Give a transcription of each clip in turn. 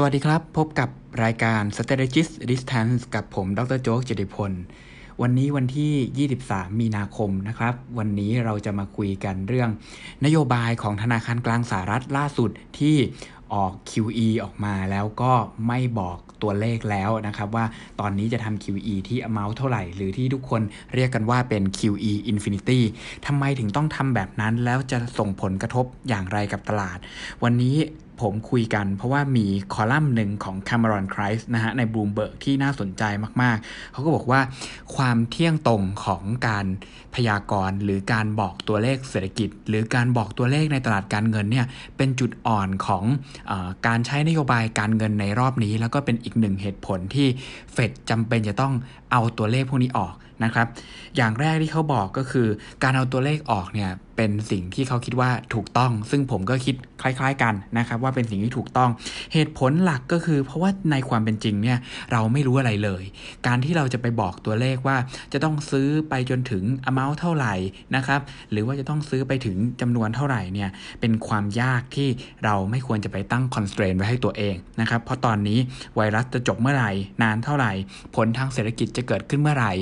สวัสดีครับ พบกับรายการ Strategist Distance กับผม ดรโจ๊กจิติพล วันนี้วันที่ 23 มีนาคมนะครับ วันนี้เราจะมาคุยกันเรื่อง นโยบายของธนาคารกลางสหรัฐล่าสุดที่ออก QE ออกมาแล้วก็ไม่บอกตัวเลขแล้วนะครับว่าตอนนี้จะทำ QE ที่ amount เท่าไหร่ หรือที่ทุกคนเรียกกันว่าเป็น QE infinity ทำไมถึงต้องทำแบบนั้นแล้วจะส่งผลกระทบอย่างไรกับตลาด วันนี้ ผมคุยกัน เพราะว่ามีคอลัมน์หนึ่งของ Cameron c r i s นะฮะใน Bloomberg ที่น่าสนใจมากๆ เขาก็บอกว่าความเที่ยงตรงของการพยากรณ์หรือการบอกตัวเลขเศรษฐกิจ หรือการบอกตัวเลขในตลาดการเงินเนี่ยเป็นจุดอ่อนของอการใช้นโยบายการเงินในรอบนี้ แล้วก็เป็นอีกหนึ่งเหตุผลที่เฟดจำเป็นจะต้องเอาตัวเลขพวกนี้ออกนะครับ อย่างแรกที่เขาบอกก็คือ การเอาตัวเลขออกเนี่ยเป็นสิ่งที่เขาคิดว่าถูกต้อง ซึ่งผมก็คิดคล้าย ๆกันนะครับว่าเป็นสิ่งที่ถูกต้อง เหตุผลหลักก็คือ เพราะว่าในความเป็นจริงเนี่ยเราไม่รู้อะไรเลย การที่เราจะไปบอกตัวเลขว่าจะต้องซื้อไปจนถึง amount เท่าไหร่นะครับหรือว่าจะต้องซื้อไปถึงจำนวนเท่าไหร่เนี่ยเป็นความยากที่เราไม่ควรจะไปตั้ง constraint ไว้ให้ตัวเองนะครับเพราะตอนนี้ไวรัสจะจบเมื่อไหร่นานเท่าไหร่ ผลทางเศรษฐกิจจะเกิดขึ้นเมื่อไหร่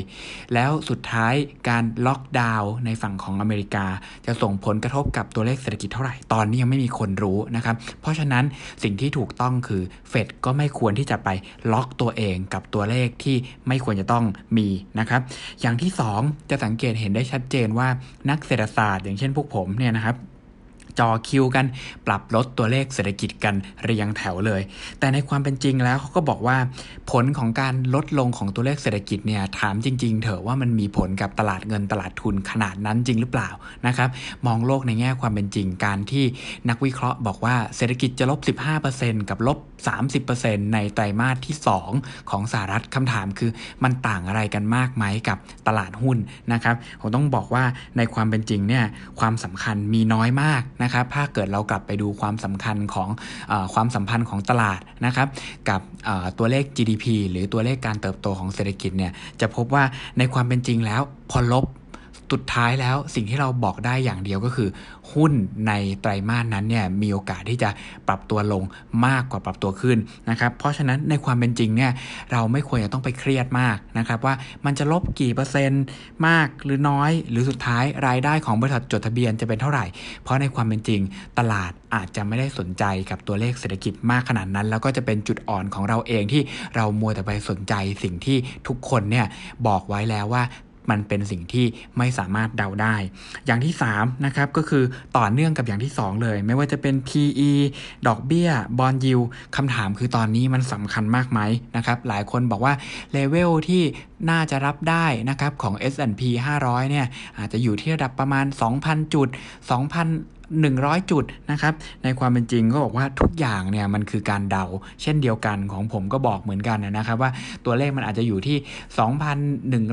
แล้วสุดท้ายการล็อกดาวน์ในฝั่งของอเมริกา จะส่งผลกระทบกับตัวเลขเศรษฐกิจเท่าไหร่ ตอนนี้ยังไม่มีคนรู้นะครับ เพราะฉะนั้นสิ่งที่ถูกต้องคือเฟดก็ไม่ควรที่จะไปล็อกตัวเองกับตัวเลขที่ไม่ควรจะต้องมีนะครับ อย่างที่ 2 จะสังเกตเห็นได้ชัดเจนว่านักเศรษฐศาสตร์ อย่างเช่นพวกผมเนี่ยนะครับ จอคิวกัน ปรับลดตัวเลขเศรษฐกิจกันเรียงแถวเลย แต่ในความเป็นจริงแล้วเขาก็บอกว่าผลของการลดลงของตัวเลขเศรษฐกิจเนี่ยถามจริง ๆ เถอะว่ามันมีผลกับตลาดเงินตลาดทุนขนาดนั้นจริงหรือเปล่านะครับมองโลกในแง่ความเป็นจริงการที่นักวิเคราะห์บอกว่าเศรษฐกิจจะลบ 15%กับลบ 30%ในไตรมาสที่ 2 ของสหรัฐคำถามคือมันต่างอะไรกันมากไหมกับตลาดหุ้นนะครับผมต้องบอกว่าในความเป็นจริงเนี่ยความสำคัญมีน้อยมากนะนะครับถ้าเกิดเรากลับไปดูความสำคัญของอความสัมพันธ์ของตลาดนะครับกับตัวเลข GDP หรือตัวเลขการเติบโตของเศรษฐกิจเนี่ยจะพบว่าในความเป็นจริงแล้วพอลบ สุดท้ายแล้วสิ่งที่เราบอกได้อย่างเดียวก็คือ หุ้นในไตรมาสนั้นเนี่ยมีโอกาสที่จะปรับตัวลงมากกว่าปรับตัวขึ้นนะครับเพราะฉะนั้นในความเป็นจริงเนี่ยเราไม่ควรจะต้องไปเครียดมากนะครับว่ามันจะลบกี่เปอร์เซ็นต์มากหรือน้อย หรือสุดท้ายรายได้ของบริษัทจดทะเบียนจะเป็นเท่าไหร่ เพราะในความเป็นจริงตลาดอาจจะไม่ได้สนใจกับตัวเลขเศรษฐกิจมากขนาดนั้น แล้วก็จะเป็นจุดอ่อนของเราเองที่เรามัวแต่ไปสนใจสิ่งที่ทุกคนเนี่ยบอกไว้แล้วว่า มันเป็นสิ่งที่ไม่สามารถเดาได้ อย่างที่3นะครับก็คือต่อเนื่องกับอย่างที่ 2 เลย ไม่ว่าจะเป็น PE ดอกเบี้ยบอลยิวคำถามคือตอนนี้มันสำคัญมากไหมนะครับหลายคนบอกว่าเลเวลที่น่าจะรับได้นะครับของ S&P 500 เนี่ยอาจจะอยู่ที่ระดับประมาณ 2,000 จุด 2,000 100 จุดนะครับ ในความเป็นจริงก็บอกว่าทุกอย่างเนี่ยมันคือการเดา เช่นเดียวกันของผมก็บอกเหมือนกันนะครับ ว่าตัวเลขมันอาจจะอยู่ที่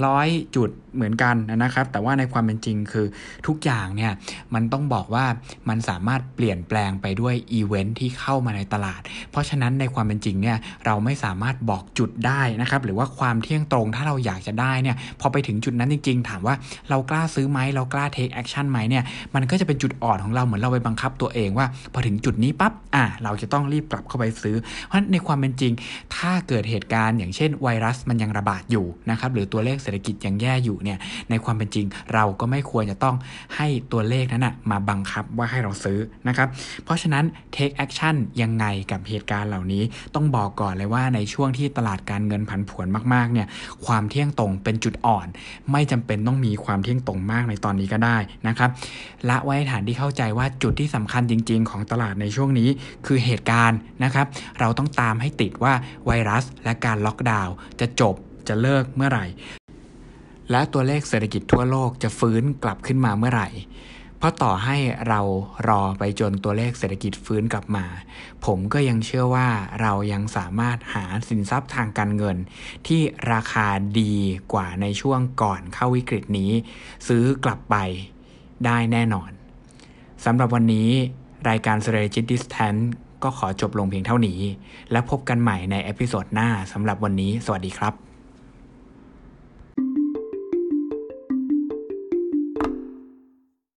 2,100 จุด เหมือนกันนะครับ แต่ว่าในความเป็นจริงคือทุกอย่างเนี่ยมันต้องบอกว่ามันสามารถเปลี่ยนแปลงไปด้วยอีเวนท์ที่เข้ามาในตลาด เพราะฉะนั้นในความเป็นจริงเนี่ยเราไม่สามารถบอกจุดได้นะครับ หรือว่าความเที่ยงตรงถ้าเราอยากจะได้เนี่ยพอไปถึงจุดนั้นจริง ๆ ถามว่าเรากล้าซื้อไหมเรากล้า take action ไหมเนี่ยมันก็จะเป็นจุดอ่อนของเราเหมือนเราไปบังคับตัวเองว่า พอถึงจุดนี้ปั๊บอะเราจะต้องรีบกลับเข้าไปซื้อ เพราะในความเป็นจริง ถ้าเกิดเหตุการณ์ อย่างเช่นไวรัสมันยังระบาดอยู่นะครับหรือตัวเลขเศรษฐกิจยังแย่อยู่เนี่ยในความเป็นจริงเราก็ไม่ควรจะต้องให้ตัวเลขนั้นนะมาบังคับว่าให้เราซื้อนะครับเพราะฉะนั้น take action ยังไงกับเหตุการณ์เหล่านี้ต้องบอกก่อนเลยว่าในช่วงที่ตลาดการเงินผันผวนมากๆเนี่ยความเที่ยงตรงเป็นจุดอ่อน ไม่จำเป็นต้องมีความเที่ยงตรงมากในตอนนี้ก็ได้นะครับละไว้ฐานที่เข้าใจว่าจุดที่สำคัญจริง ๆ ของตลาดในช่วงนี้คือเหตุการณ์นะครับ เราต้องตามให้ติดว่าไวรัสและการล็อกดาวน์จะจบจะเลิกเมื่อไหร่ และตัวเลขเศรษฐกิจทั่วโลกจะฟื้นกลับขึ้นมาเมื่อไหร่ เพราะต่อให้เรารอไปจนตัวเลขเศรษฐกิจฟื้นกลับมา ผมก็ยังเชื่อว่าเรายังสามารถหาสินทรัพย์ทางการเงิน ที่ราคาดีกว่าในช่วงก่อนเข้าวิกฤตนี้ ซื้อกลับไปได้แน่นอนสำหรับวันนี้รายการ Strategic Distance ก็ขอจบลงเพียงเท่านี้ และพบกันใหม่ใน episode หน้าสำหรับวันนี้ สวัสดีครับ